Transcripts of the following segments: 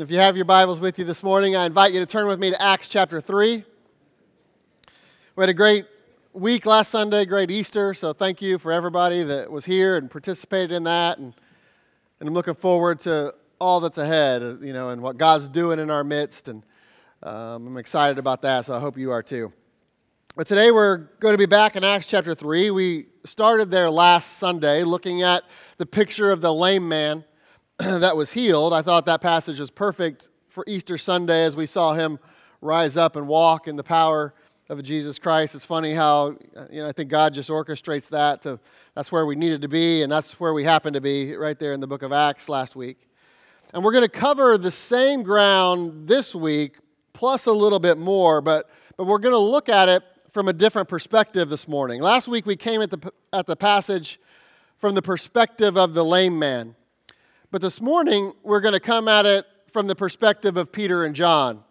If you have your Bibles with you this morning, I invite you to turn with me to Acts chapter 3. We had a great week last Sunday, great Easter, so thank you for everybody that was here and participated in that. And, and I'm looking forward to all that's ahead, you know, and what God's doing in our midst. And um, I'm excited about that, so I hope you are too. But today we're going to be back in Acts chapter 3. We started there last Sunday looking at the picture of the lame man that was healed. I thought that passage was perfect for Easter Sunday as we saw him rise up and walk in the power of Jesus Christ. It's funny how, you know, I think God just orchestrates that to, that's where we needed to be, and that's where we happened to be right there in the book of Acts last week. And we're going to cover the same ground this week, plus a little bit more, but, but we're going to look at it from a different perspective this morning. Last week we came at the, at the passage from the perspective of the lame man. But this morning, we're going to come at it from the perspective of Peter and John,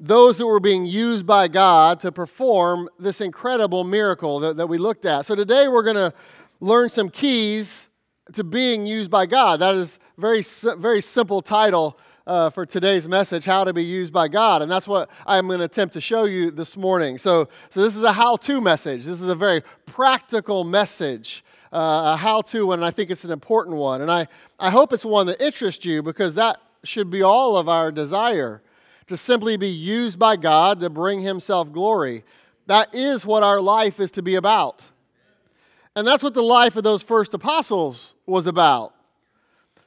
those that were being used by God to perform this incredible miracle that, that we looked at. So today, we're going to learn some keys to being used by God. That is very, very simple title uh, for today's message, How to Be Used by God. And that's what I'm going to attempt to show you this morning. So, so this is a how to message. This is a very practical message uh, a how to one, and I think it's an important one. And I, I hope it's one that interests you because that should be all of our desire to simply be used by God to bring Himself glory. That is what our life is to be about. And that's what the life of those first apostles was about.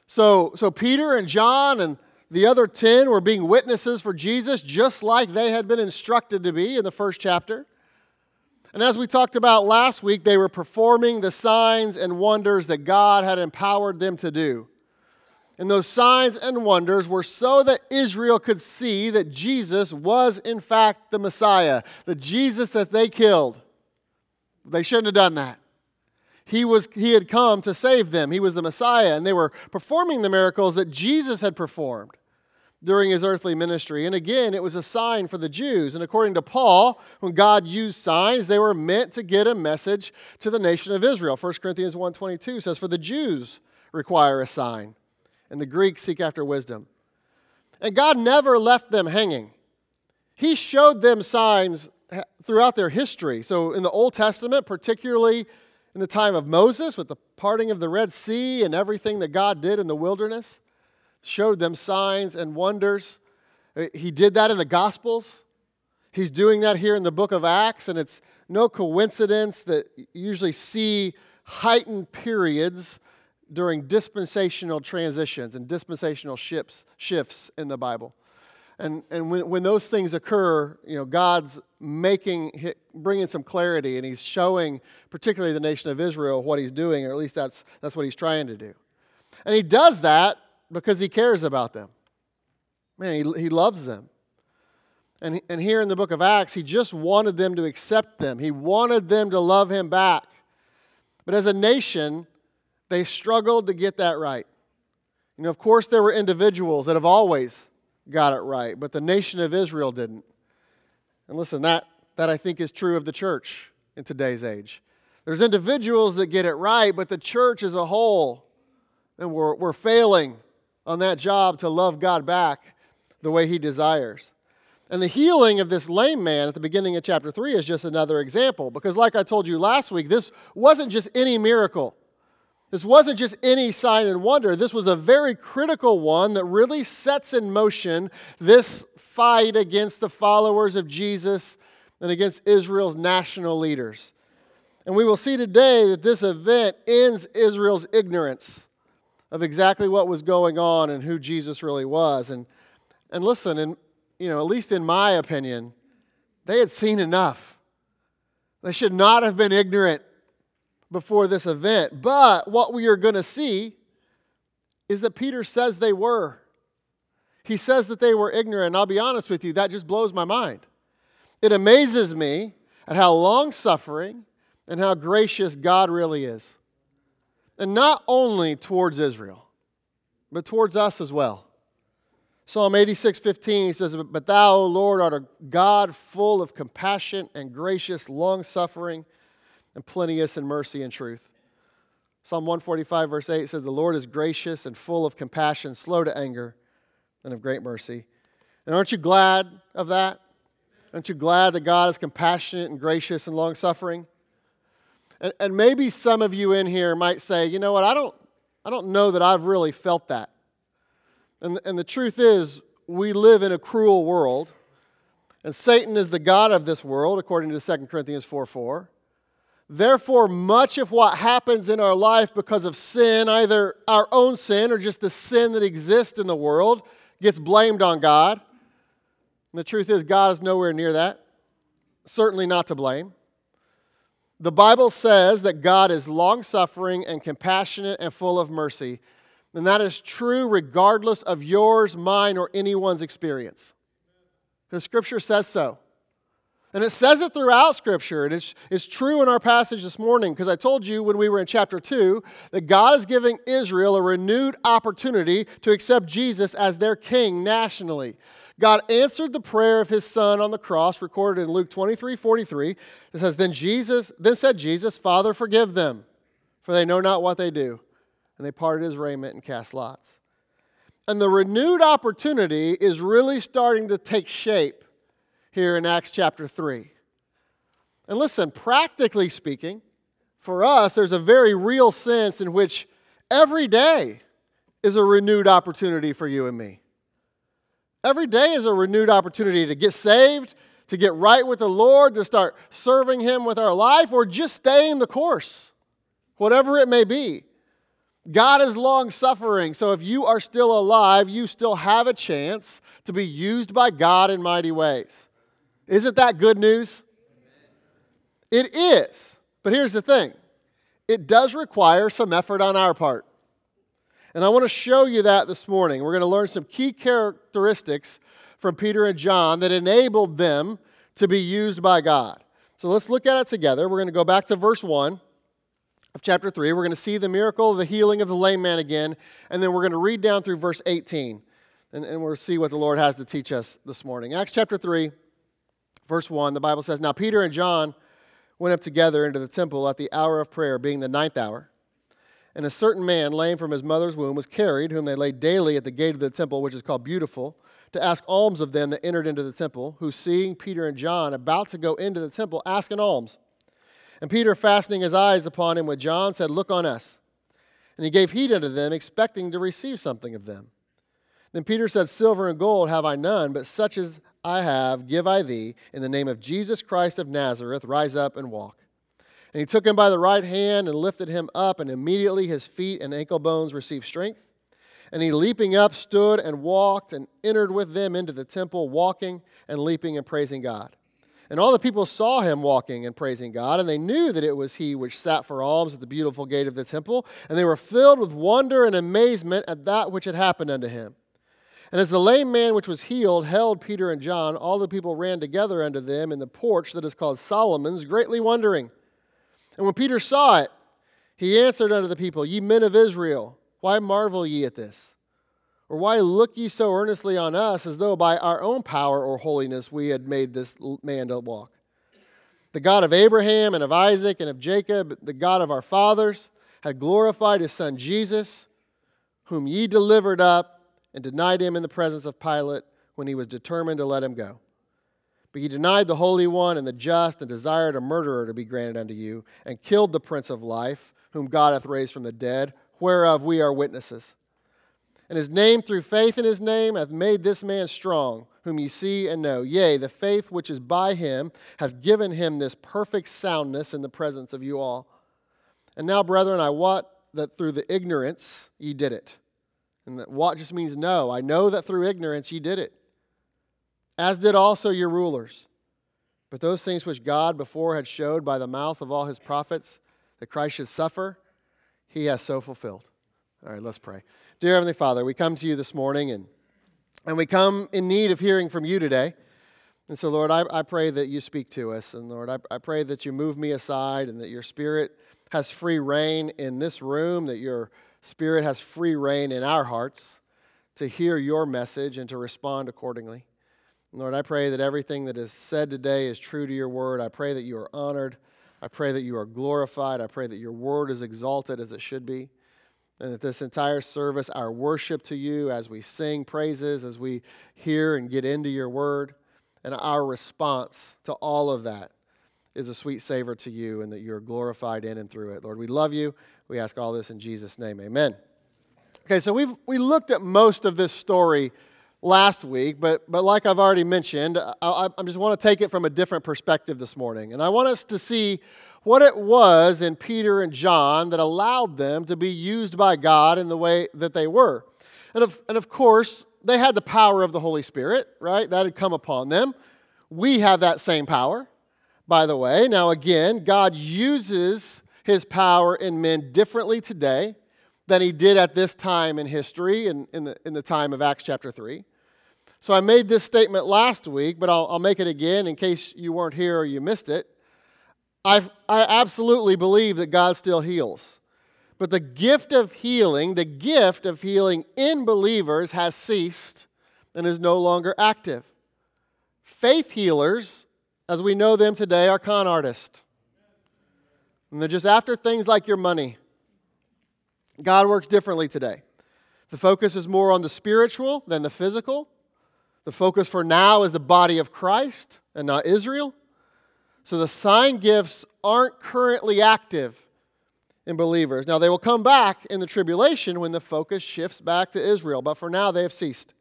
So, so Peter and John and the other 10 were being witnesses for Jesus just like they had been instructed to be in the first chapter. And as we talked about last week, they were performing the signs and wonders that God had empowered them to do. And those signs and wonders were so that Israel could see that Jesus was, in fact, the Messiah, the Jesus that they killed. They shouldn't have done that. He, was, he had come to save them, He was the Messiah, and they were performing the miracles that Jesus had performed during his earthly ministry. And again, it was a sign for the Jews. And according to Paul, when God used signs, they were meant to get a message to the nation of Israel. 1 Corinthians 1:22 says, "For the Jews require a sign, and the Greeks seek after wisdom." And God never left them hanging. He showed them signs throughout their history. So in the Old Testament, particularly in the time of Moses with the parting of the Red Sea and everything that God did in the wilderness, showed them signs and wonders. Uh, he did that in the Gospels. He's doing that here in the book of Acts, and it's no coincidence that you usually see heightened periods during dispensational transitions and dispensational shifts, shifts in the Bible. And, and when, when those things occur, you know, God's making, bringing some clarity, and He's showing, particularly the nation of Israel, what He's doing, or at least that's, that's what He's trying to do. And He does that because he cares about them. Man, he, he loves them. And, and here in the book of Acts, he just wanted them to accept them, he wanted them to love him back. But as a nation, they struggled to get that right. You know, of course, there were individuals that have always got it right, but the nation of Israel didn't. And listen, that, that I think is true of the church in today's age. There's individuals that get it right, but the church as a whole, and we're, we're failing on that job to love God back the way He desires. And the healing of this lame man at the beginning of chapter 3 is just another example because, like I told you last week, this wasn't just any miracle. This wasn't just any sign and wonder. This was a very critical one that really sets in motion this fight against the followers of Jesus and against Israel's national leaders. And we will see today that this event ends Israel's ignorance of exactly what was going on and who Jesus really was. And, and listen, and, you know, at least in my opinion, they had seen enough. They should not have been ignorant before this event. But what we are going to see is that Peter says they were. He says that they were ignorant. And I'll be honest with you, that just blows my mind. It amazes me at how long suffering and how gracious God really is. And not only towards Israel, but towards us as well. Psalm 86, 15, he says, But thou, O Lord, art a God full of compassion and gracious, long suffering, and plenteous in mercy and truth. Psalm 145, verse 8 says, The Lord is gracious and full of compassion, slow to anger, and of great mercy. And aren't you glad of that? Aren't you glad that God is compassionate and gracious and long suffering? And, and maybe some of you in here might say, you know what, I don't, I don't know that I've really felt that. And, and the truth is, we live in a cruel world, and Satan is the God of this world, according to 2 Corinthians 4 4. Therefore, much of what happens in our life because of sin, either our own sin or just the sin that exists in the world, gets blamed on God. And the truth is, God is nowhere near that. Certainly not to blame. The Bible says that God is long suffering and compassionate and full of mercy. And that is true regardless of yours, mine, or anyone's experience. The scripture says so. And it says it throughout Scripture, and it's, it's true in our passage this morning because I told you when we were in chapter 2 that God is giving Israel a renewed opportunity to accept Jesus as their king nationally. God answered the prayer of his son on the cross, recorded in Luke 23 43. It says, Then Jesus, then said Jesus, Father, forgive them, for they know not what they do. And they parted his raiment and cast lots. And the renewed opportunity is really starting to take shape here in Acts chapter 3. And listen, practically speaking, for us, there's a very real sense in which every day is a renewed opportunity for you and me. Every day is a renewed opportunity to get saved, to get right with the Lord, to start serving Him with our life, or just staying the course, whatever it may be. God is long suffering, so if you are still alive, you still have a chance to be used by God in mighty ways. Isn't that good news? It is. But here's the thing it does require some effort on our part. And I want to show you that this morning. We're going to learn some key characteristics from Peter and John that enabled them to be used by God. So let's look at it together. We're going to go back to verse 1 of chapter 3. We're going to see the miracle of the healing of the lame man again, and then we're going to read down through verse 18, and, and we'll see what the Lord has to teach us this morning. Acts chapter 3, verse 1, the Bible says, Now Peter and John went up together into the temple at the hour of prayer, being the ninth hour. And a certain man, lame from his mother's womb, was carried, whom they laid daily at the gate of the temple, which is called Beautiful, to ask alms of them that entered into the temple, who, seeing Peter and John about to go into the temple, asked an alms. And Peter, fastening his eyes upon him with John, said, Look on us. And he gave heed unto them, expecting to receive something of them. Then Peter said, Silver and gold have I none, but such as I have give I thee. In the name of Jesus Christ of Nazareth, rise up and walk. And he took him by the right hand and lifted him up, and immediately his feet and ankle bones received strength. And he, leaping up, stood and walked and entered with them into the temple, walking and leaping and praising God. And all the people saw him walking and praising God, and they knew that it was he which sat for alms at the beautiful gate of the temple, and they were filled with wonder and amazement at that which had happened unto him. And as the lame man which was healed held Peter and John, all the people ran together unto them in the porch that is called Solomon's, greatly wondering. And when Peter saw it, he answered unto the people, Ye men of Israel, why marvel ye at this? Or why look ye so earnestly on us as though by our own power or holiness we had made this man to walk? The God of Abraham and of Isaac and of Jacob, the God of our fathers, had glorified his son Jesus, whom ye delivered up and denied him in the presence of Pilate when he was determined to let him go. But ye denied the Holy One and the just, and desired a murderer to be granted unto you, and killed the Prince of Life, whom God hath raised from the dead, whereof we are witnesses. And his name, through faith in his name, hath made this man strong, whom ye see and know. Yea, the faith which is by him hath given him this perfect soundness in the presence of you all. And now, brethren, I wot that through the ignorance ye did it and that wot just means know. I know that through ignorance ye did it, as did also your rulers. But those things which God before had showed by the mouth of all his prophets that Christ should suffer, he hath so fulfilled. All right, let's pray. Dear Heavenly Father, we come to you this morning and, and we come in need of hearing from you today. And so, Lord, I, I pray that you speak to us. And Lord, I, I pray that you move me aside and that your spirit has free rein in this room, that your Spirit has free rein in our hearts to hear your message and to respond accordingly. Lord, I pray that everything that is said today is true to your word. I pray that you are honored. I pray that you are glorified. I pray that your word is exalted as it should be. And that this entire service, our worship to you as we sing praises, as we hear and get into your word, and our response to all of that is a sweet savor to you and that you're glorified in and through it. Lord, we love you. We ask all this in Jesus' name. Amen. Okay, so we've we looked at most of this story last week, but, but like I've already mentioned, I, I just want to take it from a different perspective this morning. And I want us to see what it was in Peter and John that allowed them to be used by God in the way that they were. And of, and of course, they had the power of the Holy Spirit, right? That had come upon them. We have that same power, by the way. Now, again, God uses his power in men differently today than he did at this time in history, in, in, the, in the time of Acts chapter 3. So I made this statement last week, but I'll, I'll make it again in case you weren't here or you missed it. I, I absolutely believe that God still heals. But the gift of healing, the gift of healing in believers has ceased and is no longer active. Faith healers, as we know them today, are con artists. And they're just after things like your money. God works differently today. The focus is more on the spiritual than the physical. The focus for now is the body of Christ and not Israel. So the sign gifts aren't currently active in believers. Now, they will come back in the tribulation when the focus shifts back to Israel, but for now they have ceased.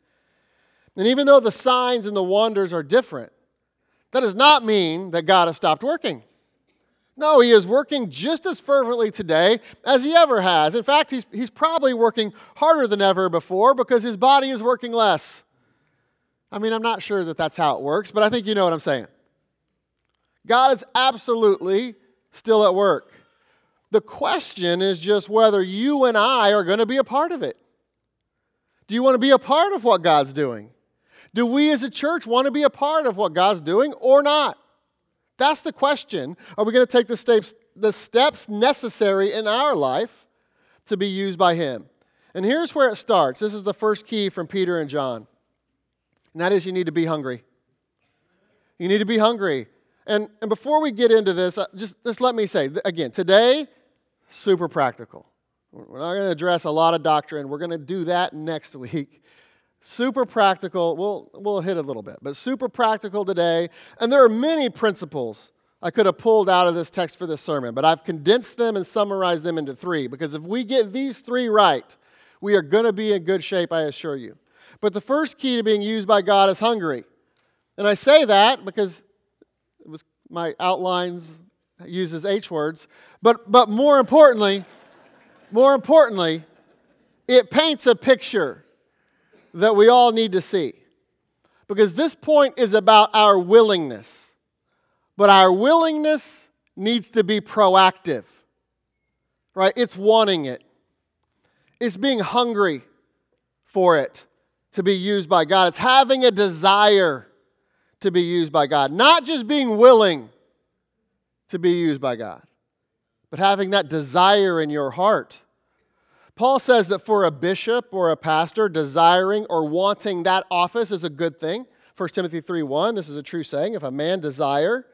And even though the signs and the wonders are different, that does not mean that God has stopped working. No, he is working just as fervently today as he ever has. In fact, he's, he's probably working harder than ever before because his body is working less. I mean, I'm not sure that that's how it works, but I think you know what I'm saying. God is absolutely still at work. The question is just whether you and I are going to be a part of it. Do you want to be a part of what God's doing? Do we as a church want to be a part of what God's doing or not? That's the question. Are we going to take the steps, the steps necessary in our life to be used by Him? And here's where it starts. This is the first key from Peter and John and that is you need to be hungry. You need to be hungry. And, and before we get into this, uh, just, just let me say again, today, super practical. We're not going to address a lot of doctrine. We're going to do that next week. Super practical. We'll, we'll hit a little bit, but super practical today. And there are many principles I could have pulled out of this text for this sermon, but I've condensed them and summarized them into three because if we get these three right, we are going to be in good shape, I assure you. But the first key to being used by God is hungry. And I say that because it was my outlines uses H words, but but more importantly, more importantly, it paints a picture that we all need to see. Because this point is about our willingness. But our willingness needs to be proactive. Right? It's wanting it. It's being hungry for it to be used by God. It's having a desire to be used by God, not just being willing to be used by God, but having that desire in your heart. Paul says that for a bishop or a pastor, desiring or wanting that office is a good thing. 1 Timothy 3 1, this is a true saying. If a man desire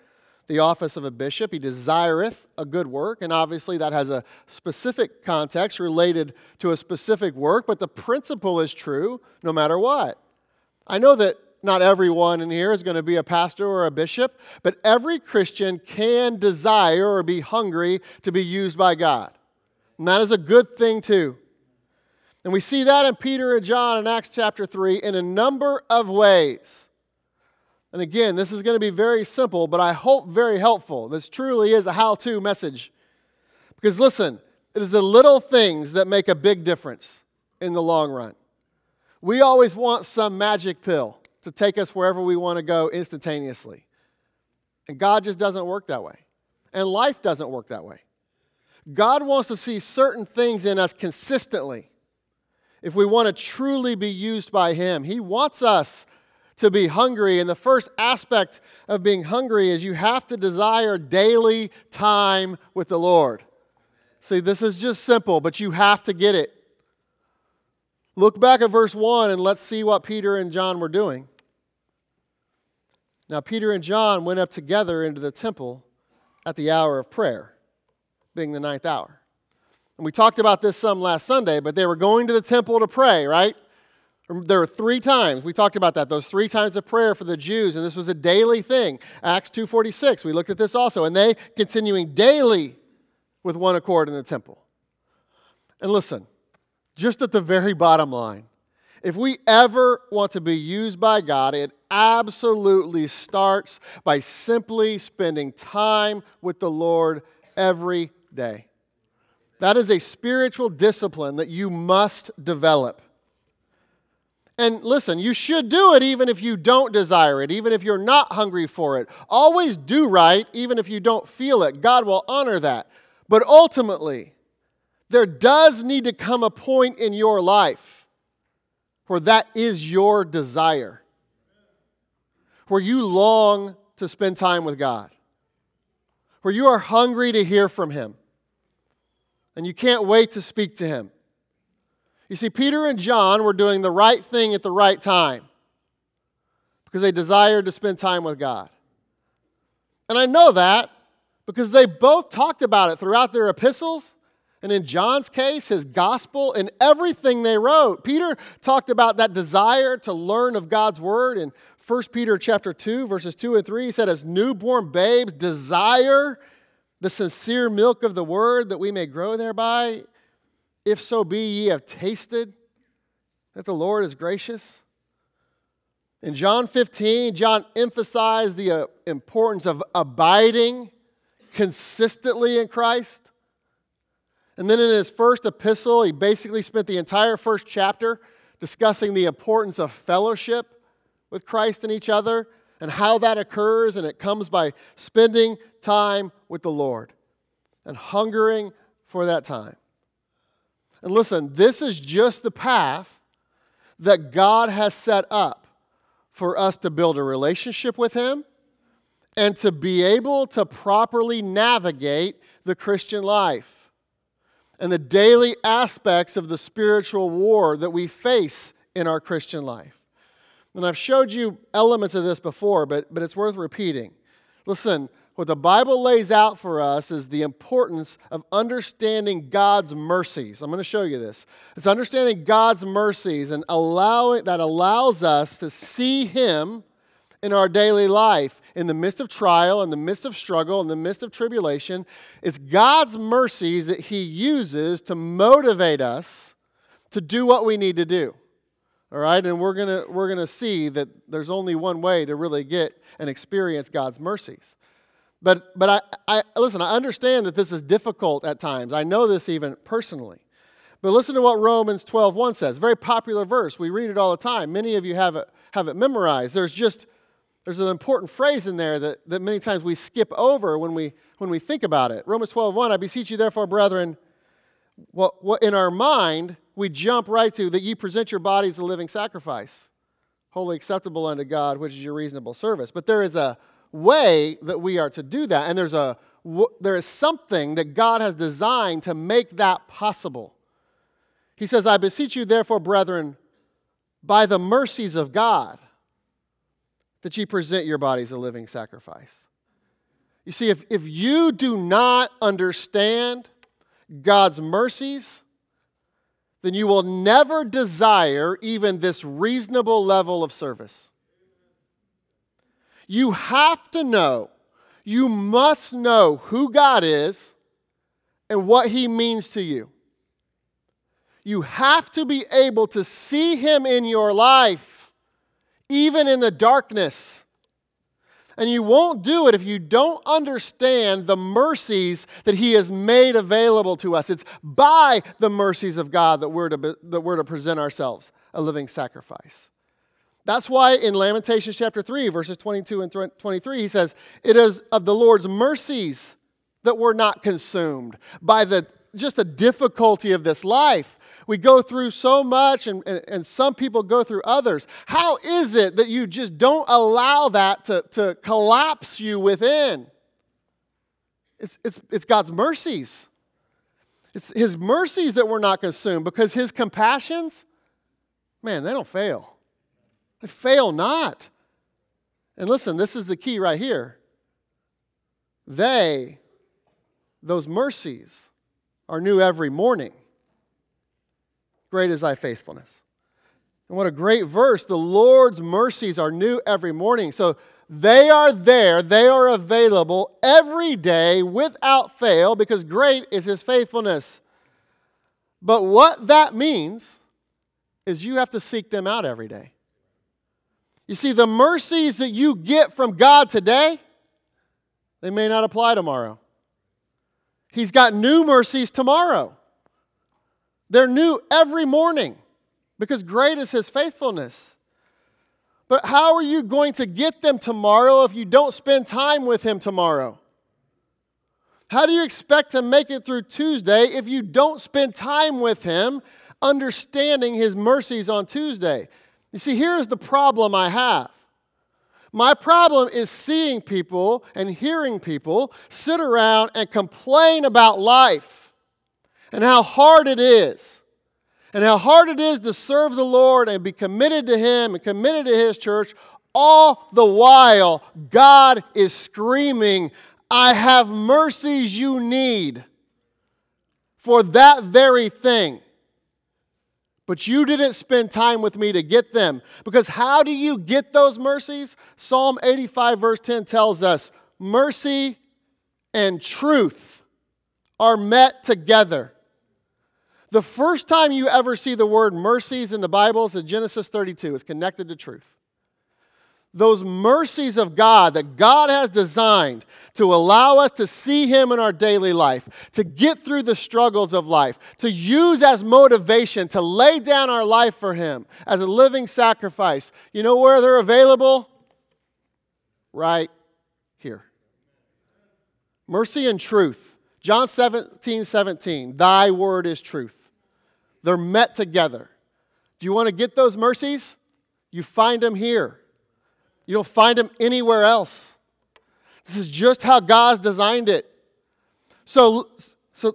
the office of a bishop. He desireth a good work, and obviously that has a specific context related to a specific work, but the principle is true no matter what. I know that not everyone in here is going to be a pastor or a bishop, but every Christian can desire or be hungry to be used by God. And that is a good thing too. And we see that in Peter and John in Acts chapter 3 in a number of ways. And again, this is going to be very simple, but I hope very helpful. This truly is a how to message. Because listen, it is the little things that make a big difference in the long run. We always want some magic pill to take us wherever we want to go instantaneously. And God just doesn't work that way. And life doesn't work that way. God wants to see certain things in us consistently if we want to truly be used by Him. He wants us to be hungry. And the first aspect of being hungry is you have to desire daily time with the Lord. See, this is just simple, but you have to get it. Look back at verse 1 and let's see what Peter and John were doing. Now, Peter and John went up together into the temple at the hour of prayer, being the ninth hour. And we talked about this some last Sunday, but they were going to the temple to pray, right? There were three times. We talked about that. Those three times of prayer for the Jews, and this was a daily thing. Acts 2:46. We looked at this also. And they continuing daily with one accord in the temple. And listen, just at the very bottom line, if we ever want to be used by God, it absolutely starts by simply spending time with the Lord every day. That is a spiritual discipline that you must develop. And listen, you should do it even if you don't desire it, even if you're not hungry for it. Always do right, even if you don't feel it. God will honor that. But ultimately, there does need to come a point in your life where that is your desire, where you long to spend time with God, where you are hungry to hear from Him, and you can't wait to speak to Him. You see, Peter and John were doing the right thing at the right time because they desired to spend time with God. And I know that because they both talked about it throughout their epistles and in John's case, his gospel and everything they wrote. Peter talked about that desire to learn of God's word in 1 Peter chapter 2, verses 2 and 3. He said, As newborn babes desire the sincere milk of the word that we may grow thereby, if so be ye have tasted that the Lord is gracious. In John 15, John emphasized the uh, importance of abiding consistently in Christ. And then in his first epistle, he basically spent the entire first chapter discussing the importance of fellowship with Christ and each other and how that occurs. And it comes by spending time with the Lord and hungering for that time. And listen, this is just the path that God has set up for us to build a relationship with Him and to be able to properly navigate the Christian life and the daily aspects of the spiritual war that we face in our Christian life. And I've showed you elements of this before, but, but it's worth repeating. Listen, what the Bible lays out for us is the importance of understanding God's mercies. I'm going to show you this. It's understanding God's mercies and allowing that allows us to see Him in our daily life, in the midst of trial, in the midst of struggle, in the midst of tribulation. It's God's mercies that He uses to motivate us to do what we need to do. All right, and we're gonna we're gonna see that there's only one way to really get and experience God's mercies. But but I, I listen, I understand that this is difficult at times. I know this even personally. But listen to what Romans 12:1 says. Very popular verse. We read it all the time. Many of you have it, have it memorized. There's just there's an important phrase in there that, that many times we skip over when we, when we think about it. Romans 12, 1, I beseech you, therefore, brethren, what, what in our mind, we jump right to that ye present your bodies a living sacrifice, holy acceptable unto God, which is your reasonable service. But there is a way that we are to do that, and there's a, there is something that God has designed to make that possible. He says, I beseech you, therefore, brethren, by the mercies of God that ye present your bodies a living sacrifice. You see, if, if you do not understand God's mercies, then you will never desire even this reasonable level of service. You have to know, you must know who God is and what He means to you. You have to be able to see Him in your life even in the darkness. And you won't do it if you don't understand the mercies that He has made available to us. It's by the mercies of God that we're to, be, that we're to present ourselves a living sacrifice. That's why in Lamentations chapter 3, verses 22 and 23, he says, It is of the Lord's mercies that we're not consumed by the just the difficulty of this life. We go through so much, and, and, and, some people go through others. How is it that you just don't allow that to, to collapse you within? It's, it's, it's God's mercies. It's His mercies that we're not consumed because His compassions, man, they don't fail. They fail not. And listen, this is the key right here. They, those mercies, are new every morning. Great is thy faithfulness. And what a great verse. The Lord's mercies are new every morning. So they are there, they are available every day without fail because great is his faithfulness. But what that means is you have to seek them out every day. You see, the mercies that you get from God today, they may not apply tomorrow. He's got new mercies tomorrow. They're new every morning because great is his faithfulness. But how are you going to get them tomorrow if you don't spend time with Him tomorrow? How do you expect to make it through Tuesday if you don't spend time with Him, understanding His mercies on Tuesday? You see, here's the problem I have. My problem is seeing people and hearing people sit around and complain about life and how hard it is and how hard it is to serve the Lord and be committed to Him and committed to His church, all the while God is screaming, I have mercies you need for that very thing. But you didn't spend time with me to get them. Because how do you get those mercies? Psalm 85, verse 10 tells us mercy and truth are met together. The first time you ever see the word mercies in the Bible is in Genesis 32. It's connected to truth. Those mercies of God that God has designed to allow us to see Him in our daily life, to get through the struggles of life, to use as motivation to lay down our life for Him as a living sacrifice. You know where they're available? Right here. Mercy and truth. John 17, 17. Thy word is truth. They're met together. Do you want to get those mercies? You find them here. You don't find them anywhere else. This is just how God's designed it. So, so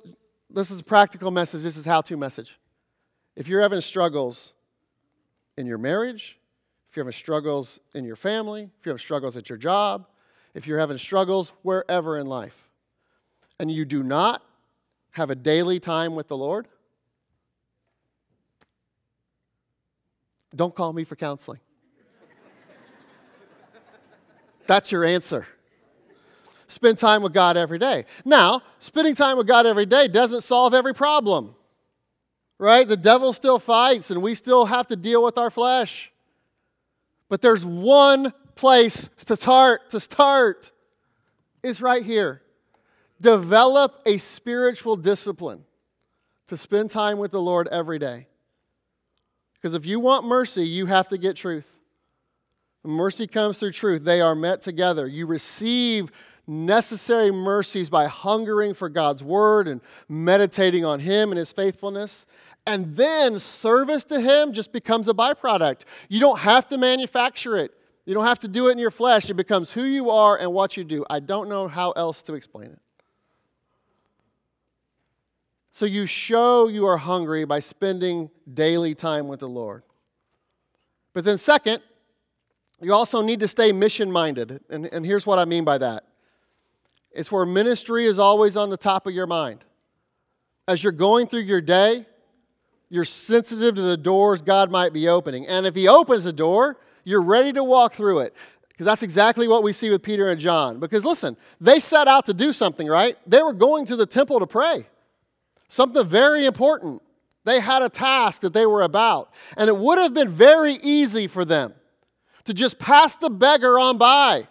this is a practical message. This is how-to message. If you're having struggles in your marriage, if you're having struggles in your family, if you're having struggles at your job, if you're having struggles wherever in life, and you do not have a daily time with the Lord, Don't call me for counseling. That's your answer. Spend time with God every day. Now, spending time with God every day doesn't solve every problem, right? The devil still fights and we still have to deal with our flesh. But there's one place to start, to start is right here. Develop a spiritual discipline to spend time with the Lord every day. Because if you want mercy, you have to get truth. Mercy comes through truth. They are met together. You receive necessary mercies by hungering for God's word and meditating on Him and His faithfulness. And then service to Him just becomes a byproduct. You don't have to manufacture it, you don't have to do it in your flesh. It becomes who you are and what you do. I don't know how else to explain it. So you show you are hungry by spending daily time with the Lord. But then, second, you also need to stay mission minded. And, and here's what I mean by that it's where ministry is always on the top of your mind. As you're going through your day, you're sensitive to the doors God might be opening. And if He opens a door, you're ready to walk through it. Because that's exactly what we see with Peter and John. Because listen, they set out to do something, right? They were going to the temple to pray. Something very important. They had a task that they were about. And it would have been very easy for them to just pass the beggar on by.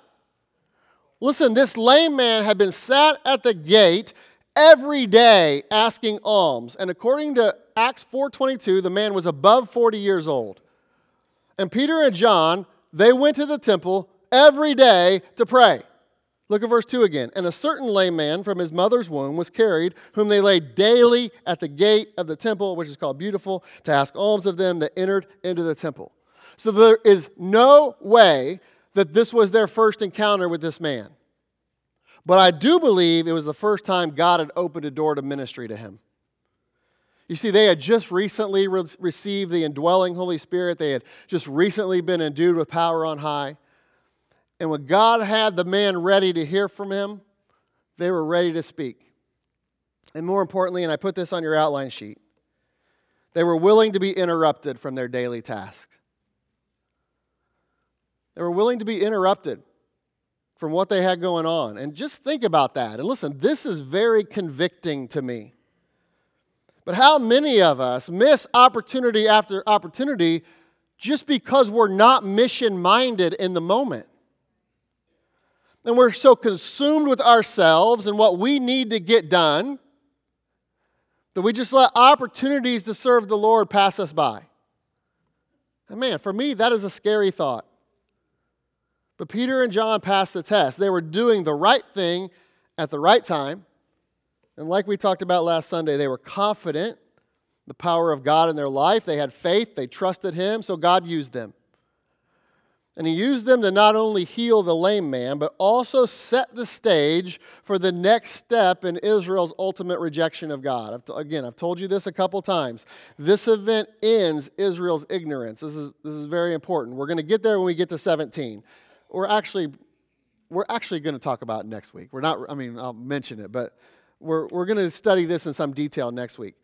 Listen, this lame man had been sat at the gate every day asking alms. And according to Acts 4:22, the man was above 40 years old. And Peter and John, they went to the temple every day to pray. Look at verse 2 again. And a certain lame man from his mother's womb was carried, whom they laid daily at the gate of the temple, which is called Beautiful, to ask alms of them that entered into the temple. So there is no way that this was their first encounter with this man. But I do believe it was the first time God had opened a door to ministry to him. You see, they had just recently re- received the indwelling Holy Spirit, they had just recently been endued with power on high. And when God had the man ready to hear from him, they were ready to speak. And more importantly, and I put this on your outline sheet, they were willing to be interrupted from their daily tasks. They were willing to be interrupted from what they had going on. And just think about that. And listen, this is very convicting to me. But how many of us miss opportunity after opportunity just because we're not mission minded in the moment? And we're so consumed with ourselves and what we need to get done that we just let opportunities to serve the Lord pass us by. And man, for me, that is a scary thought. But Peter and John passed the test. They were doing the right thing at the right time. And like we talked about last Sunday, they were confident the power of God in their life. They had faith, they trusted Him, so God used them. And he used them to not only heal the lame man, but also set the stage for the next step in Israel's ultimate rejection of God. I've again, I've told you this a couple times. This event ends Israel's ignorance. This is, this is very important. We're going to get there when we get to 17 we're actually we're actually going to talk about next week. We're not. I mean, I'll mention it, but we're we're going to study this in some detail next week.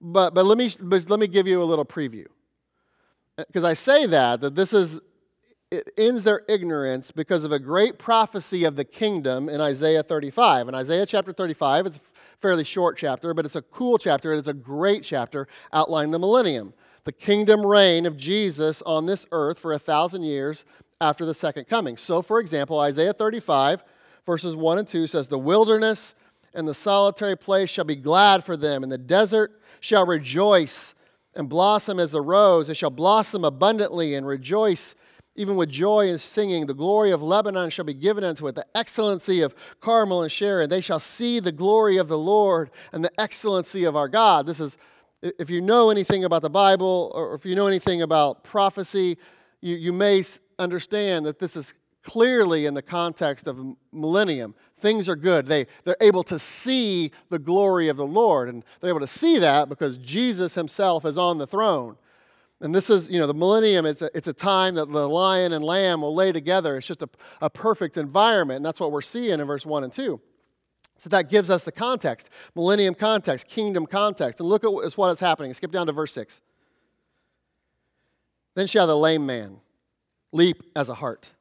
But but let me but let me give you a little preview uh, because I say that that this is it ends their ignorance because of a great prophecy of the kingdom in Isaiah 35. In Isaiah chapter 35, it's a fairly short chapter, but it's a cool chapter. It's a great chapter outlining the millennium, the kingdom reign of Jesus on this earth for a thousand years after the second coming. So, for example, Isaiah 35, verses 1 and 2 says, The wilderness and the solitary place shall be glad for them, and the desert shall rejoice and blossom as a rose. It shall blossom abundantly and rejoice even with joy and singing. The glory of Lebanon shall be given unto it, the excellency of Carmel and Sharon. They shall see the glory of the Lord and the excellency of our God. This is, if you know anything about the Bible or if you know anything about prophecy, you, you may understand that this is clearly in the context of millennium. Things are good. They, they're able to see the glory of the Lord. And they're able to see that because Jesus himself is on the throne. And this is, you know, the millennium, it's a, it's a time that the lion and lamb will lay together. It's just a, a perfect environment. And that's what we're seeing in verse 1 and 2. So that gives us the context millennium context, kingdom context. And look at what is happening. Skip down to verse 6. Then shall the lame man leap as a hart,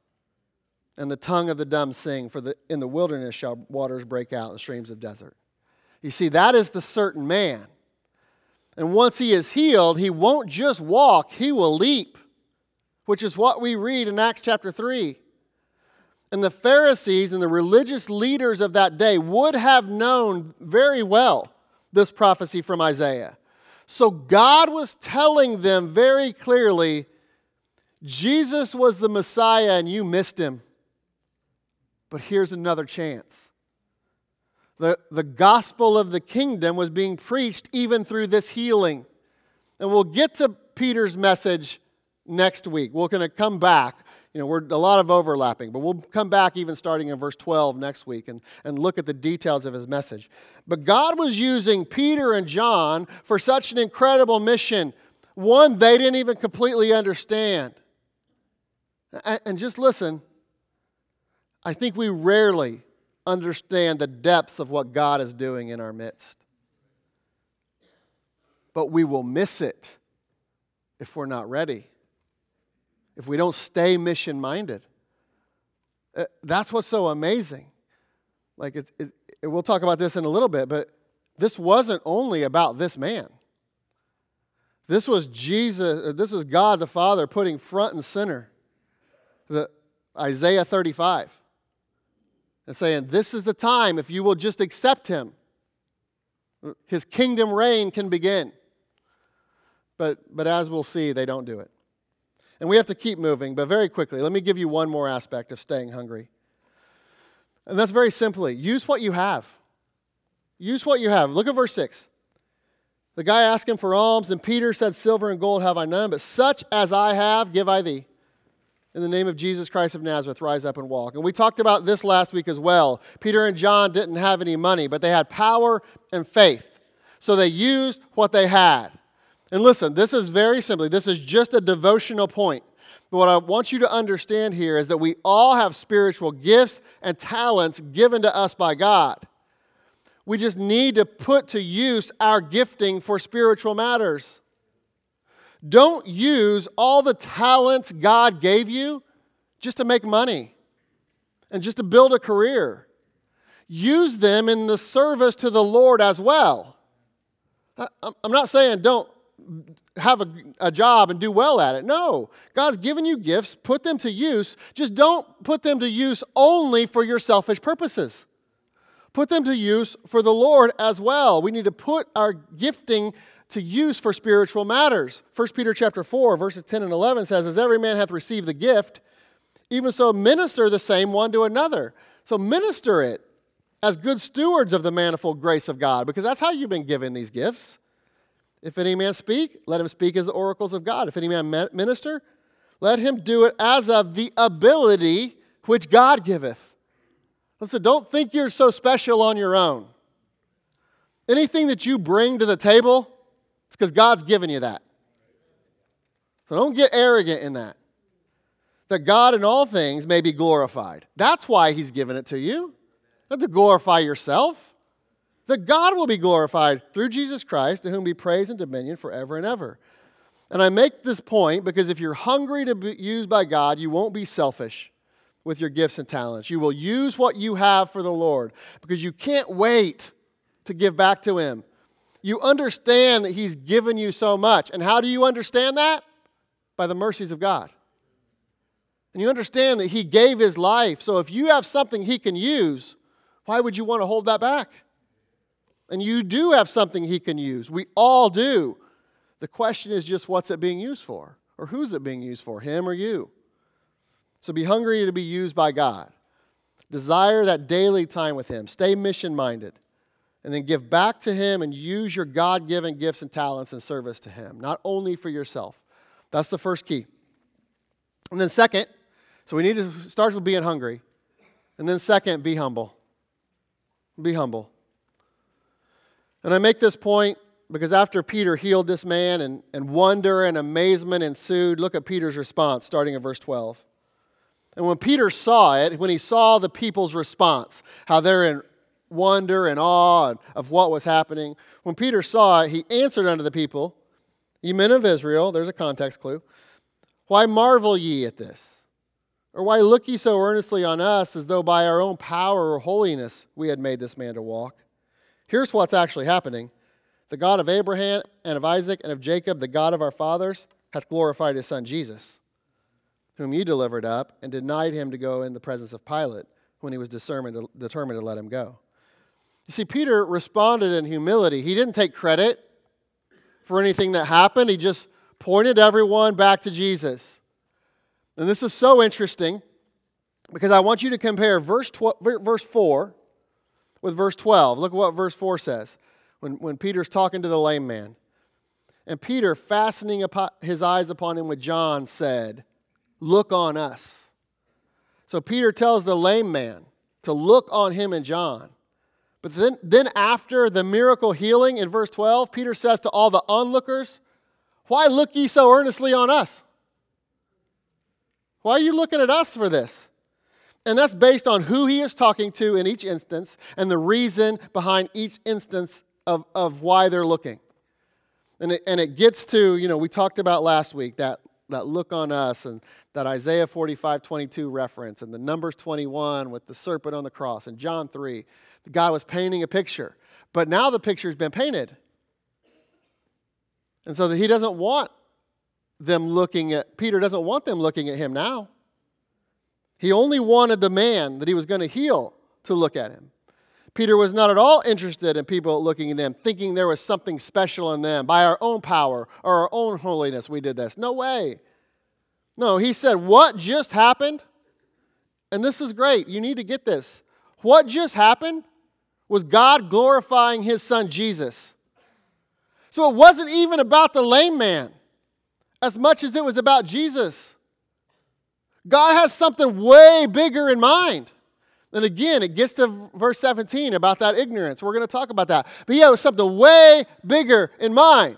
and the tongue of the dumb sing, for the, in the wilderness shall waters break out and streams of desert. You see, that is the certain man. And once he is healed, he won't just walk, he will leap, which is what we read in Acts chapter 3. And the Pharisees and the religious leaders of that day would have known very well this prophecy from Isaiah. So God was telling them very clearly Jesus was the Messiah and you missed him. But here's another chance. The, the gospel of the kingdom was being preached even through this healing. And we'll get to Peter's message next week. We're going to come back. You know, we're a lot of overlapping, but we'll come back even starting in verse 12 next week and, and look at the details of his message. But God was using Peter and John for such an incredible mission, one they didn't even completely understand. And just listen, I think we rarely understand the depths of what God is doing in our midst. But we will miss it if we're not ready, if we don't stay mission minded. Uh, that's what's so amazing. Like, it, it, it, we'll talk about this in a little bit, but this wasn't only about this man. This was Jesus, uh, this is God the Father putting front and center the Isaiah 35 and saying, This is the time, if you will just accept him, his kingdom reign can begin. But, but as we'll see, they don't do it. And we have to keep moving, but very quickly, let me give you one more aspect of staying hungry. And that's very simply use what you have. Use what you have. Look at verse 6. The guy asked him for alms, and Peter said, Silver and gold have I none, but such as I have give I thee in the name of Jesus Christ of Nazareth, rise up and walk. And we talked about this last week as well. Peter and John didn't have any money, but they had power and faith. So they used what they had. And listen, this is very simply, this is just a devotional point. But what I want you to understand here is that we all have spiritual gifts and talents given to us by God. We just need to put to use our gifting for spiritual matters. Don't use all the talents God gave you just to make money and just to build a career. Use them in the service to the Lord as well. I'm not saying don't have a, a, job and do well at it. No. God's given you gifts, put them to use. Just don't put them to use only for your selfish purposes. Put them to use for the Lord as well. We need to put our gifting to use for spiritual matters. 1 Peter chapter 4, verses 10 and 11 says, As every man hath received the gift, even so minister the same one to another. So minister it as good stewards of the manifold grace of God, because that's how you've been given these gifts. If any man speak, let him speak as the oracles of God. If any man minister, let him do it as of the ability which God giveth. Listen, don't think you're so special on your own. Anything that you bring to the table, it's because God's given you that. So don't get arrogant in that. That God in all things may be glorified. That's why He's given it to you, not to glorify yourself that God will be glorified through Jesus Christ, to whom be praise and dominion forever and ever. And I make this point because if you're hungry to be used by God, you won't be selfish with your gifts and talents. You will use what you have for the Lord because you can't wait to give back to Him. You understand that He's given you so much. And how do you understand that? By the mercies of God. And you understand that He gave His life. So if you have something He can use, why would you want to hold that back? And you do have something he can use. We all do. The question is just what's it being used for? Or who's it being used for, him or you? So be hungry to be used by God. Desire that daily time with him. Stay mission minded. And then give back to him and use your God given gifts and talents in service to him, not only for yourself. That's the first key. And then, second, so we need to start with being hungry. And then, second, be humble. Be humble. And I make this point because after Peter healed this man and, and wonder and amazement ensued, look at Peter's response starting at verse 12. And when Peter saw it, when he saw the people's response, how they're in wonder and awe of what was happening, when Peter saw it, he answered unto the people, Ye men of Israel, there's a context clue, why marvel ye at this? Or why look ye so earnestly on us as though by our own power or holiness we had made this man to walk? Here's what's actually happening the God of Abraham and of Isaac and of Jacob, the God of our fathers, hath glorified his son Jesus, whom ye delivered up and denied him to go in the presence of Pilate when he was determined to, determined to let him go. You see, Peter responded in humility. He didn't take credit for anything that happened, he just pointed everyone back to Jesus. And this is so interesting because I want you to compare verse, 12, verse 4 with verse 12. Look at what verse 4 says when, when Peter's talking to the lame man. And Peter, fastening his eyes upon him with John, said, Look on us. So Peter tells the lame man to look on him and John. But then, then after the miracle healing in verse 12, Peter says to all the onlookers, Why look ye so earnestly on us? Why are you looking at us for this? And that's based on who he is talking to in each instance and the reason behind each instance of, of why they're looking. And it, and it gets to, you know, we talked about last week that, that look on us and that Isaiah 45 22 reference and the Numbers 21 with the serpent on the cross and John 3. The guy was painting a picture. But now the picture's been painted. And so that he doesn't want them looking at, Peter doesn't want them looking at him now. He only wanted the man that he was going to heal to look at him. Peter was not at all interested in people looking at them, thinking there was something special in them. By our own power or our own holiness, we did this. No way. No, he said, What just happened? And this is great. You need to get this. What just happened was God glorifying his son Jesus. So it wasn't even about the lame man as much as it was about Jesus. God has something way bigger in mind. And again, it gets to verse 17 about that ignorance. We're going to talk about that. But he had something way bigger in mind.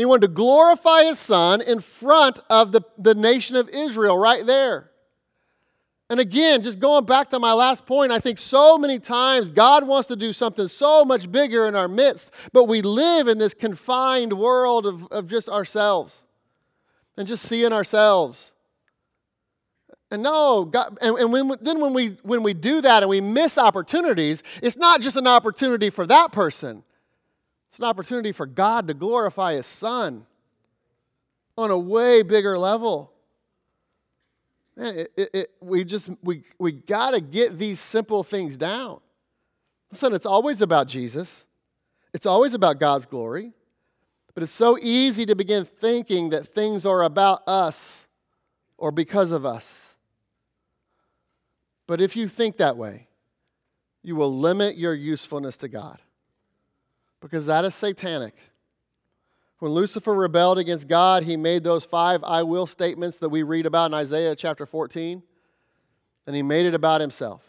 He wanted to glorify his son in front of the, the nation of Israel right there. And again, just going back to my last point, I think so many times God wants to do something so much bigger in our midst, but we live in this confined world of, of just ourselves and just seeing ourselves. And no, God, and, and when, then when we, when we do that and we miss opportunities, it's not just an opportunity for that person, it's an opportunity for God to glorify His Son on a way bigger level. Man, it, it, it, we just we, we got to get these simple things down. Listen, it's always about Jesus. It's always about God's glory. But it's so easy to begin thinking that things are about us or because of us. But if you think that way, you will limit your usefulness to God because that is satanic. When Lucifer rebelled against God, he made those five I will statements that we read about in Isaiah chapter 14, and he made it about himself.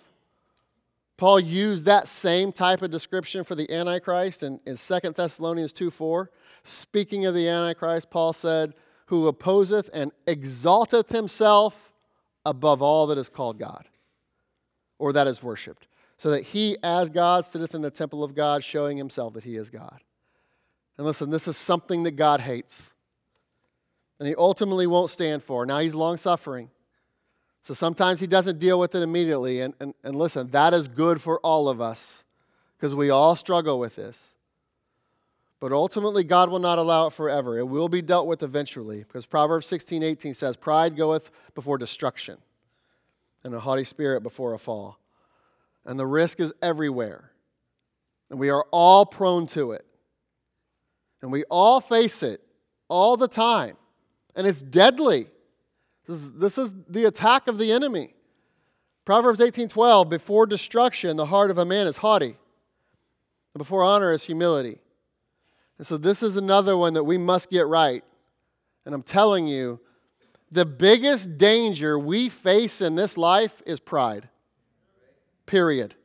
Paul used that same type of description for the Antichrist in, in 2 Thessalonians 2 4. Speaking of the Antichrist, Paul said, Who opposeth and exalteth himself above all that is called God or that is worshiped, so that he, as God, sitteth in the temple of God, showing himself that he is God. And listen, this is something that God hates. And he ultimately won't stand for. Now he's long suffering. So sometimes he doesn't deal with it immediately. And, and, and listen, that is good for all of us because we all struggle with this. But ultimately, God will not allow it forever. It will be dealt with eventually because Proverbs 16 18 says, Pride goeth before destruction, and a haughty spirit before a fall. And the risk is everywhere. And we are all prone to it. And we all face it all the time. And it's deadly. This is, this is the attack of the enemy. Proverbs 18:12, before destruction, the heart of a man is haughty. And before honor is humility. And so this is another one that we must get right. And I'm telling you, the biggest danger we face in this life is pride. Period.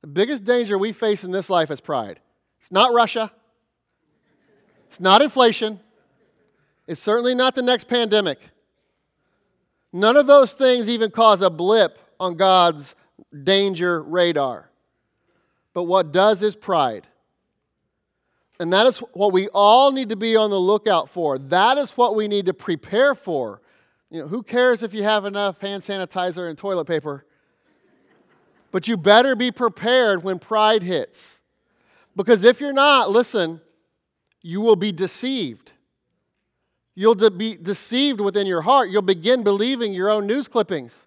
The biggest danger we face in this life is pride. It's not Russia. It's not inflation. It's certainly not the next pandemic. None of those things even cause a blip on God's danger radar. But what does is pride. And that is what we all need to be on the lookout for. That is what we need to prepare for. You know, who cares if you have enough hand sanitizer and toilet paper? But you better be prepared when pride hits. Because if you're not, listen, you will be deceived. You'll de- be deceived within your heart. You'll begin believing your own news clippings.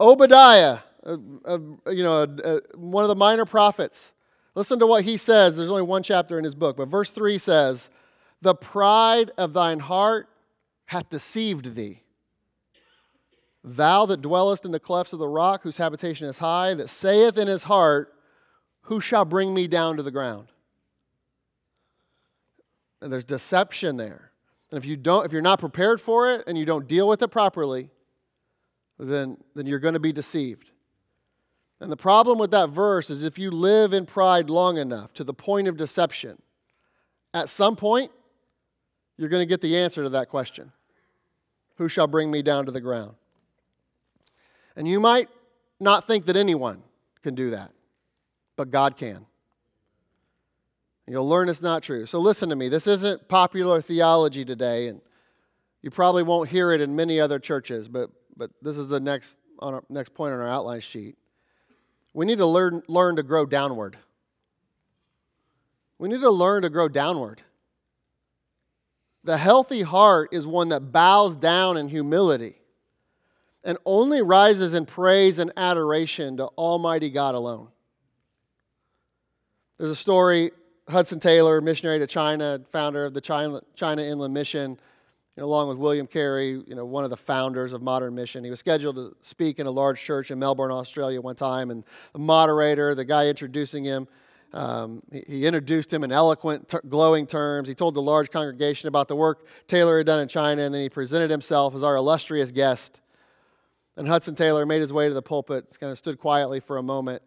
Obadiah, uh, uh, you know, uh, one of the minor prophets, listen to what he says. There's only one chapter in his book, but verse 3 says, The pride of thine heart hath deceived thee. Thou that dwellest in the clefts of the rock, whose habitation is high, that saith in his heart, Who shall bring me down to the ground? And there's deception there. And if you don't, if you're not prepared for it and you don't deal with it properly, then, then you're going to be deceived. And the problem with that verse is if you live in pride long enough to the point of deception, at some point, you're going to get the answer to that question Who shall bring me down to the ground? And you might not think that anyone can do that, but God can. You'll learn it's not true. So listen to me. This isn't popular theology today, and you probably won't hear it in many other churches, but, but this is the next, on our, next point on our outline sheet. We need to learn, learn to grow downward. We need to learn to grow downward. The healthy heart is one that bows down in humility and only rises in praise and adoration to Almighty God alone. There's a story Hudson Taylor, missionary to China, founder of the China, Inland Mission, along with William Carey, you know, one of the founders of modern mission. He was scheduled to speak in a large church in Melbourne, Australia, one time, and the moderator, the guy introducing him, um, he, introduced him in eloquent, glowing terms. He told the large congregation about the work Taylor had done in China, and then he presented himself as our illustrious guest. And Hudson Taylor made his way to the pulpit, kind of stood quietly for a moment.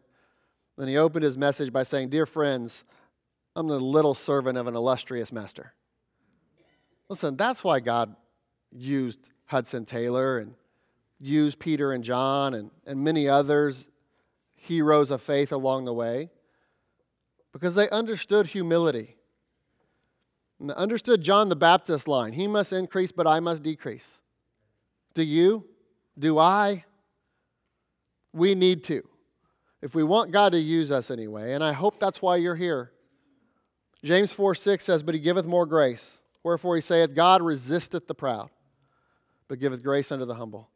Then he opened his message by saying, Dear friends, I'm the little servant of an illustrious master. Listen, that's why God used Hudson Taylor and used Peter and John and, and many others, heroes of faith along the way, because they understood humility. And understood John the Baptist line He must increase, but I must decrease. Do you? Do I? We need to. If we want God to use us anyway, and I hope that's why you're here. James 4 6 says, But he giveth more grace. Wherefore he saith, God resisteth the proud, but giveth grace unto the humble.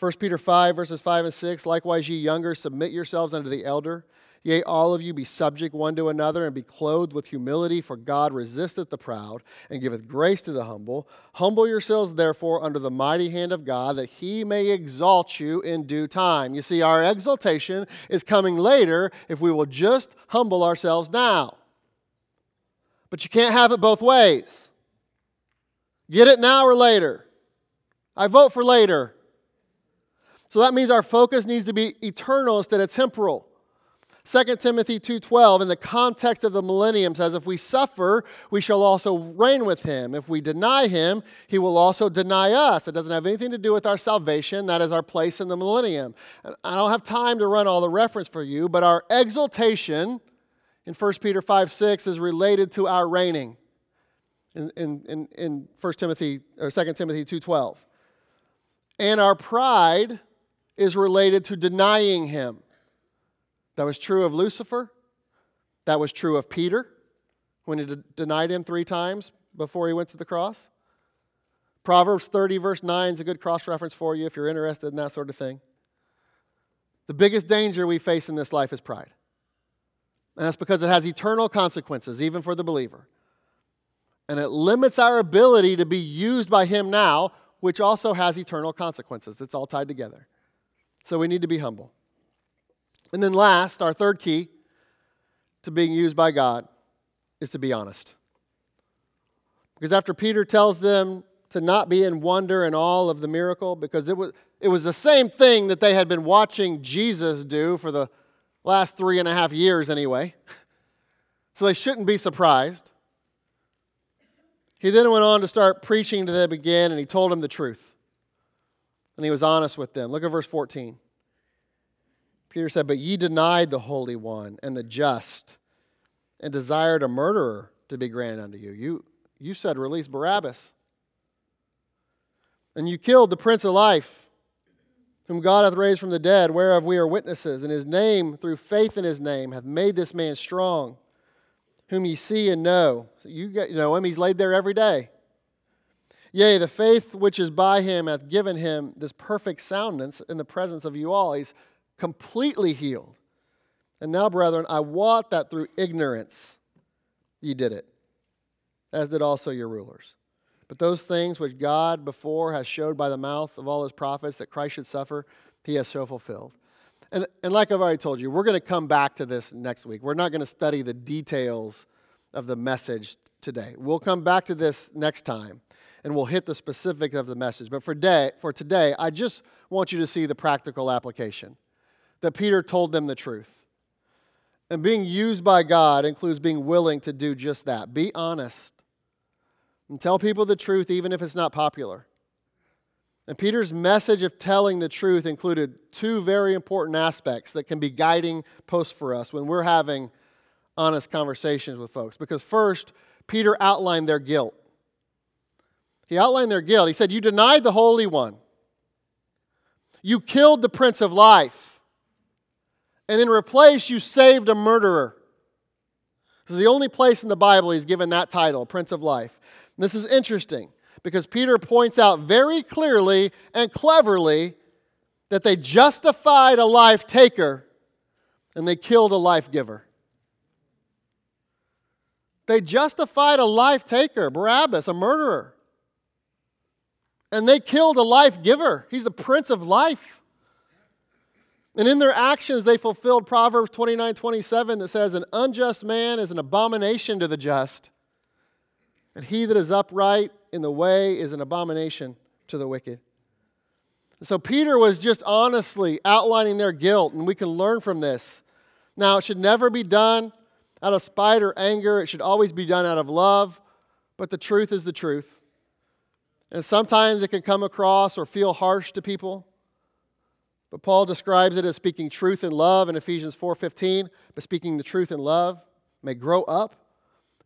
1 Peter 5, verses 5 and 6 Likewise, ye younger, submit yourselves unto the elder. Yea, all of you be subject one to another, and be clothed with humility, for God resisteth the proud, and giveth grace to the humble. Humble yourselves, therefore, under the mighty hand of God, that he may exalt you in due time. You see, our exaltation is coming later if we will just humble ourselves now. But you can't have it both ways. Get it now or later. I vote for later. So that means our focus needs to be eternal instead of temporal. 2 Timothy 2:12 in the context of the millennium says if we suffer we shall also reign with him if we deny him he will also deny us it doesn't have anything to do with our salvation that is our place in the millennium I don't have time to run all the reference for you but our exaltation in 1 Peter 5 6 is related to our reigning in, in, in, 1 Timothy or 2 Timothy 2.12. And our pride is related to denying him. That was true of Lucifer. That was true of Peter when he de- denied him three times before he went to the cross. Proverbs 30, verse 9 is a good cross reference for you if you're interested in that sort of thing. The biggest danger we face in this life is pride. And that's because it has eternal consequences, even for the believer. And it limits our ability to be used by Him now, which also has eternal consequences. It's all tied together. So we need to be humble. And then, last, our third key to being used by God is to be honest. Because after Peter tells them to not be in wonder and all of the miracle, because it was, it was the same thing that they had been watching Jesus do for the last three and a half years anyway. So they shouldn't be surprised. He then went on to start preaching to them again, and he told them the truth. And he was honest with them. Look at verse 14. Peter said, But ye denied the Holy One and the just, and desired a murderer to be granted unto you. You, you said, Release Barabbas. And you killed the Prince of Life whom God hath raised from the dead, whereof we are witnesses, and his name, through faith in his name, hath made this man strong, whom ye see and know. So you know him, he's laid there every day. Yea, the faith which is by him hath given him this perfect soundness in the presence of you all. He's completely healed. And now, brethren, I wot that through ignorance ye did it, as did also your rulers. But those things which God before has showed by the mouth of all his prophets that Christ should suffer, he has so fulfilled. And, and like I've already told you, we're going to come back to this next week. We're not going to study the details of the message today. We'll come back to this next time and we'll hit the specifics of the message. But for, day, for today, I just want you to see the practical application that Peter told them the truth. And being used by God includes being willing to do just that. Be honest and tell people the truth even if it's not popular. And Peter's message of telling the truth included two very important aspects that can be guiding posts for us when we're having honest conversations with folks. Because first, Peter outlined their guilt. He outlined their guilt. He said, You denied the Holy One, you killed the Prince of Life, and in replace, you saved a murderer. This is the only place in the Bible he's given that title, Prince of Life. This is interesting because Peter points out very clearly and cleverly that they justified a life taker and they killed a life giver. They justified a life taker, Barabbas, a murderer. And they killed a life giver. He's the prince of life. And in their actions, they fulfilled Proverbs 29 27 that says, An unjust man is an abomination to the just and he that is upright in the way is an abomination to the wicked. So Peter was just honestly outlining their guilt, and we can learn from this. Now, it should never be done out of spite or anger, it should always be done out of love, but the truth is the truth. And sometimes it can come across or feel harsh to people. But Paul describes it as speaking truth in love in Ephesians 4:15, but speaking the truth in love may grow up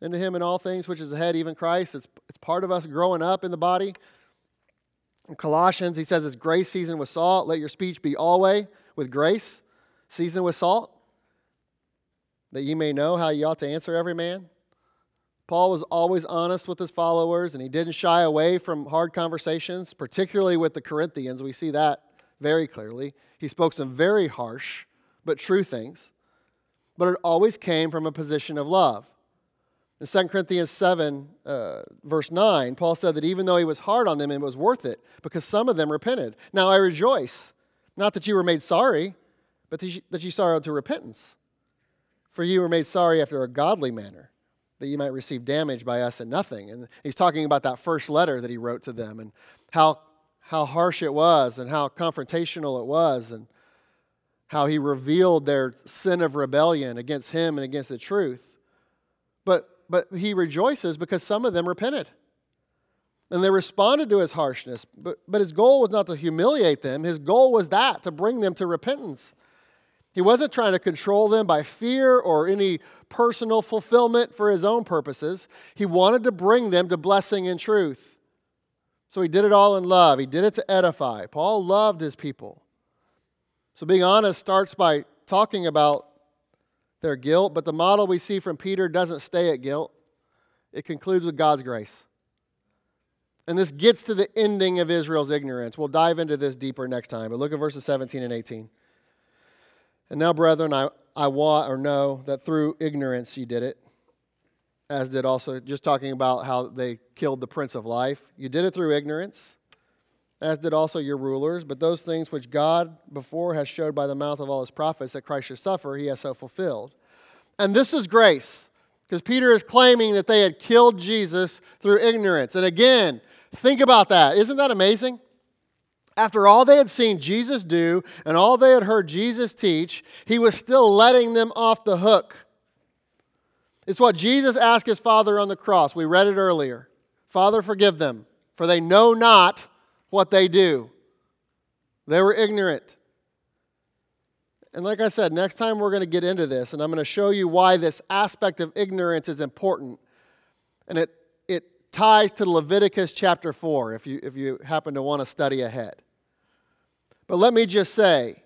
into him in all things, which is ahead, even Christ. It's, it's part of us growing up in the body. In Colossians, he says it's grace seasoned with salt. Let your speech be always with grace, seasoned with salt, that ye may know how ye ought to answer every man. Paul was always honest with his followers, and he didn't shy away from hard conversations, particularly with the Corinthians. We see that very clearly. He spoke some very harsh but true things, but it always came from a position of love. In 2 Corinthians 7, uh, verse 9, Paul said that even though he was hard on them, it was worth it because some of them repented. Now I rejoice, not that you were made sorry, but that you, that you sorrowed to repentance. For you were made sorry after a godly manner, that you might receive damage by us and nothing. And he's talking about that first letter that he wrote to them and how, how harsh it was and how confrontational it was and how he revealed their sin of rebellion against him and against the truth. But but he rejoices because some of them repented. And they responded to his harshness. But, but his goal was not to humiliate them, his goal was that, to bring them to repentance. He wasn't trying to control them by fear or any personal fulfillment for his own purposes. He wanted to bring them to blessing and truth. So he did it all in love. He did it to edify. Paul loved his people. So being honest starts by talking about their guilt, but the model we see from Peter doesn't stay at guilt. It concludes with God's grace. And this gets to the ending of Israel's ignorance. We'll dive into this deeper next time, but look at verses 17 and 18. And now, brethren, I, I wot or know that through ignorance you did it, as did also, just talking about how they killed the Prince of Life. You did it through ignorance, as did also your rulers. But those things which God before has showed by the mouth of all his prophets that Christ should suffer, he has so fulfilled. And this is grace, because Peter is claiming that they had killed Jesus through ignorance. And again, think about that. Isn't that amazing? After all they had seen Jesus do and all they had heard Jesus teach, he was still letting them off the hook. It's what Jesus asked his Father on the cross. We read it earlier. Father, forgive them, for they know not what they do. They were ignorant. And like I said, next time we're going to get into this, and I'm going to show you why this aspect of ignorance is important. And it, it ties to Leviticus chapter 4, if you, if you happen to want to study ahead. But let me just say,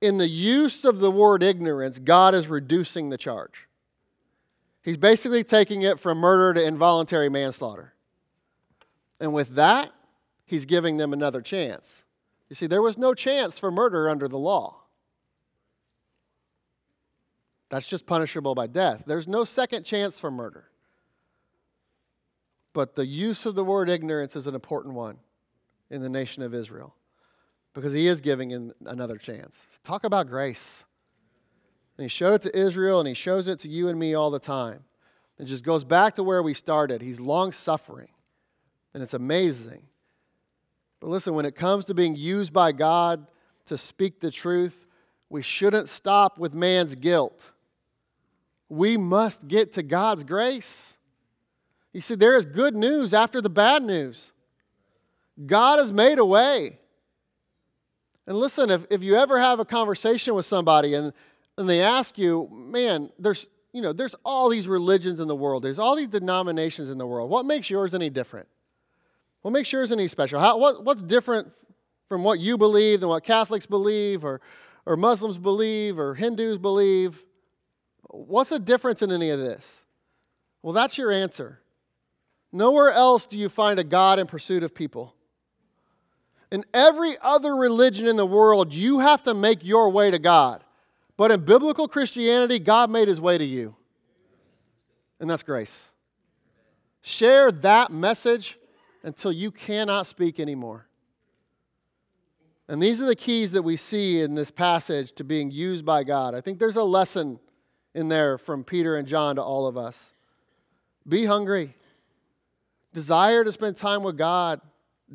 in the use of the word ignorance, God is reducing the charge. He's basically taking it from murder to involuntary manslaughter. And with that, he's giving them another chance. You see, there was no chance for murder under the law. That's just punishable by death. There's no second chance for murder. But the use of the word ignorance is an important one in the nation of Israel because he is giving in another chance. Talk about grace. And he showed it to Israel and he shows it to you and me all the time. It just goes back to where we started. He's long suffering, and it's amazing. But listen, when it comes to being used by God to speak the truth, we shouldn't stop with man's guilt. We must get to God's grace. You see, there is good news after the bad news. God has made a way. And listen, if, if you ever have a conversation with somebody and, and they ask you, man, there's, you know, there's all these religions in the world, there's all these denominations in the world. What makes yours any different? What makes yours any special? How, what, what's different from what you believe than what Catholics believe or, or Muslims believe or Hindus believe? What's the difference in any of this? Well, that's your answer. Nowhere else do you find a God in pursuit of people. In every other religion in the world, you have to make your way to God. But in biblical Christianity, God made his way to you. And that's grace. Share that message until you cannot speak anymore. And these are the keys that we see in this passage to being used by God. I think there's a lesson in there from Peter and John to all of us. Be hungry. Desire to spend time with God.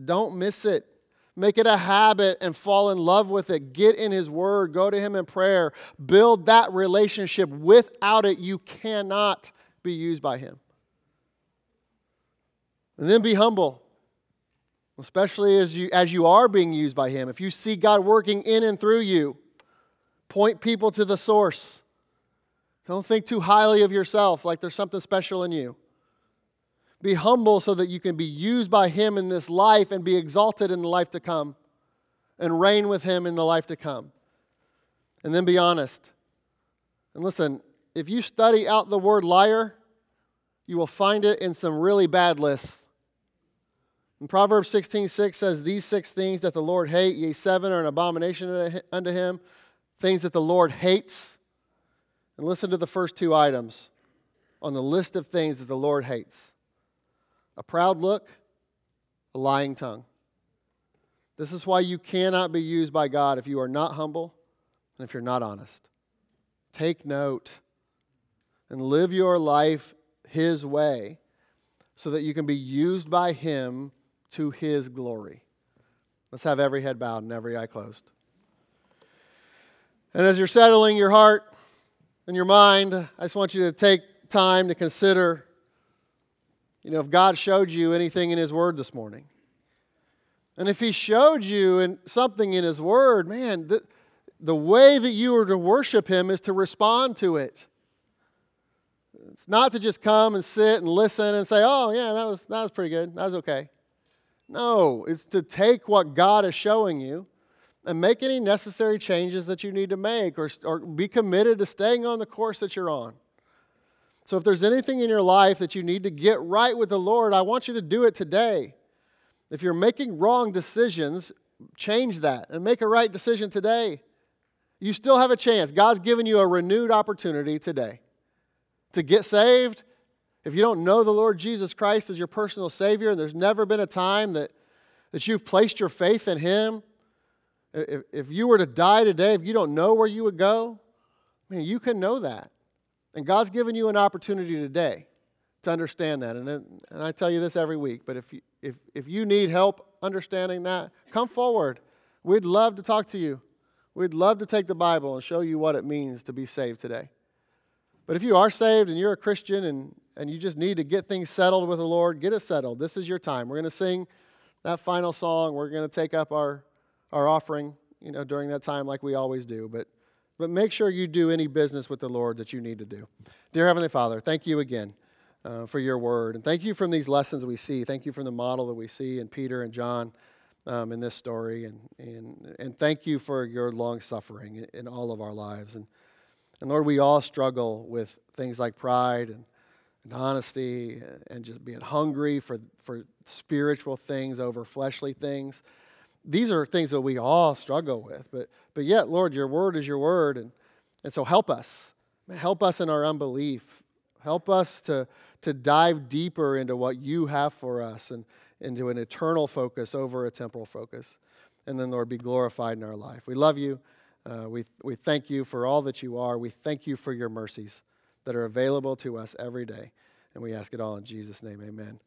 Don't miss it. Make it a habit and fall in love with it. Get in His Word. Go to Him in prayer. Build that relationship. Without it, you cannot be used by Him. And then be humble. especially as you, as you are being used by Him. If you see God working in and through you, point people to the source. Don't think too highly of yourself like there's something special in you. Be humble so that you can be used by Him in this life and be exalted in the life to come and reign with Him in the life to come. And then be honest. And listen, if you study out the word liar, you will find it in some really bad lists. And Proverbs 16, 6 says, These six things that the Lord hate, ye seven are an abomination unto him, things that the Lord hates. And listen to the first two items on the list of things that the Lord hates a proud look, a lying tongue. This is why you cannot be used by God if you are not humble and if you're not honest. Take note and live your life His way so that you can be used by Him to His glory. Let's have every head bowed and every eye closed. And as you're settling your heart and your mind, I just want you to take time to consider you know, if God showed you anything in His Word this morning. And if He showed you in something in His Word, man, the, the way that you are to worship Him is to respond to it. It's not to just come and sit and listen and say, oh, yeah, that was, that was pretty good. That was okay. No, it's to take what God is showing you and make any necessary changes that you need to make or, or be committed to staying on the course that you're on. So if there's anything in your life that you need to get right with the Lord, I want you to do it today. If you're making wrong decisions, change that and make a right decision today. You still have a chance. God's given you a renewed opportunity today to get saved. If you don't know the Lord Jesus Christ as your personal Savior, and there's never been a time that, that you've placed your faith in Him, if, if you were to die today, if you don't know where you would go, man, you can know that. And God's given you an opportunity today to understand that. And, and I tell you this every week, but if you, if, if you need help understanding that, come forward. We'd love to talk to you. We'd love to take the Bible and show you what it means to be saved today. But if you are saved and you're a Christian and, and you just need to get things settled with the Lord, get it settled. This is your time. We're going to sing that final song. We're going to take up our, our offering, you know, during that time like we always do. But but make sure you do any business with the Lord that you need to do. Dear Heavenly Father, thank you again uh, for your word. And thank you from these lessons we see. Thank you from the model that we see in Peter and John um, in this story. And, and, and thank you for your long suffering in, in all of our lives. And, and Lord, we all struggle with things like pride and, and honesty and just being hungry for, for spiritual things over fleshly things these are things that we all struggle with. But, but yet, Lord, your word is your word. And, and so help us. Help us in our unbelief. Help us to, to dive deeper into what you have for us and into an eternal focus over a temporal focus. And then, Lord, be glorified in our life. We love you. Uh, we, we thank you for all that you are. We thank you for your mercies that are available to us every day. And we ask it all in Jesus' name. Amen.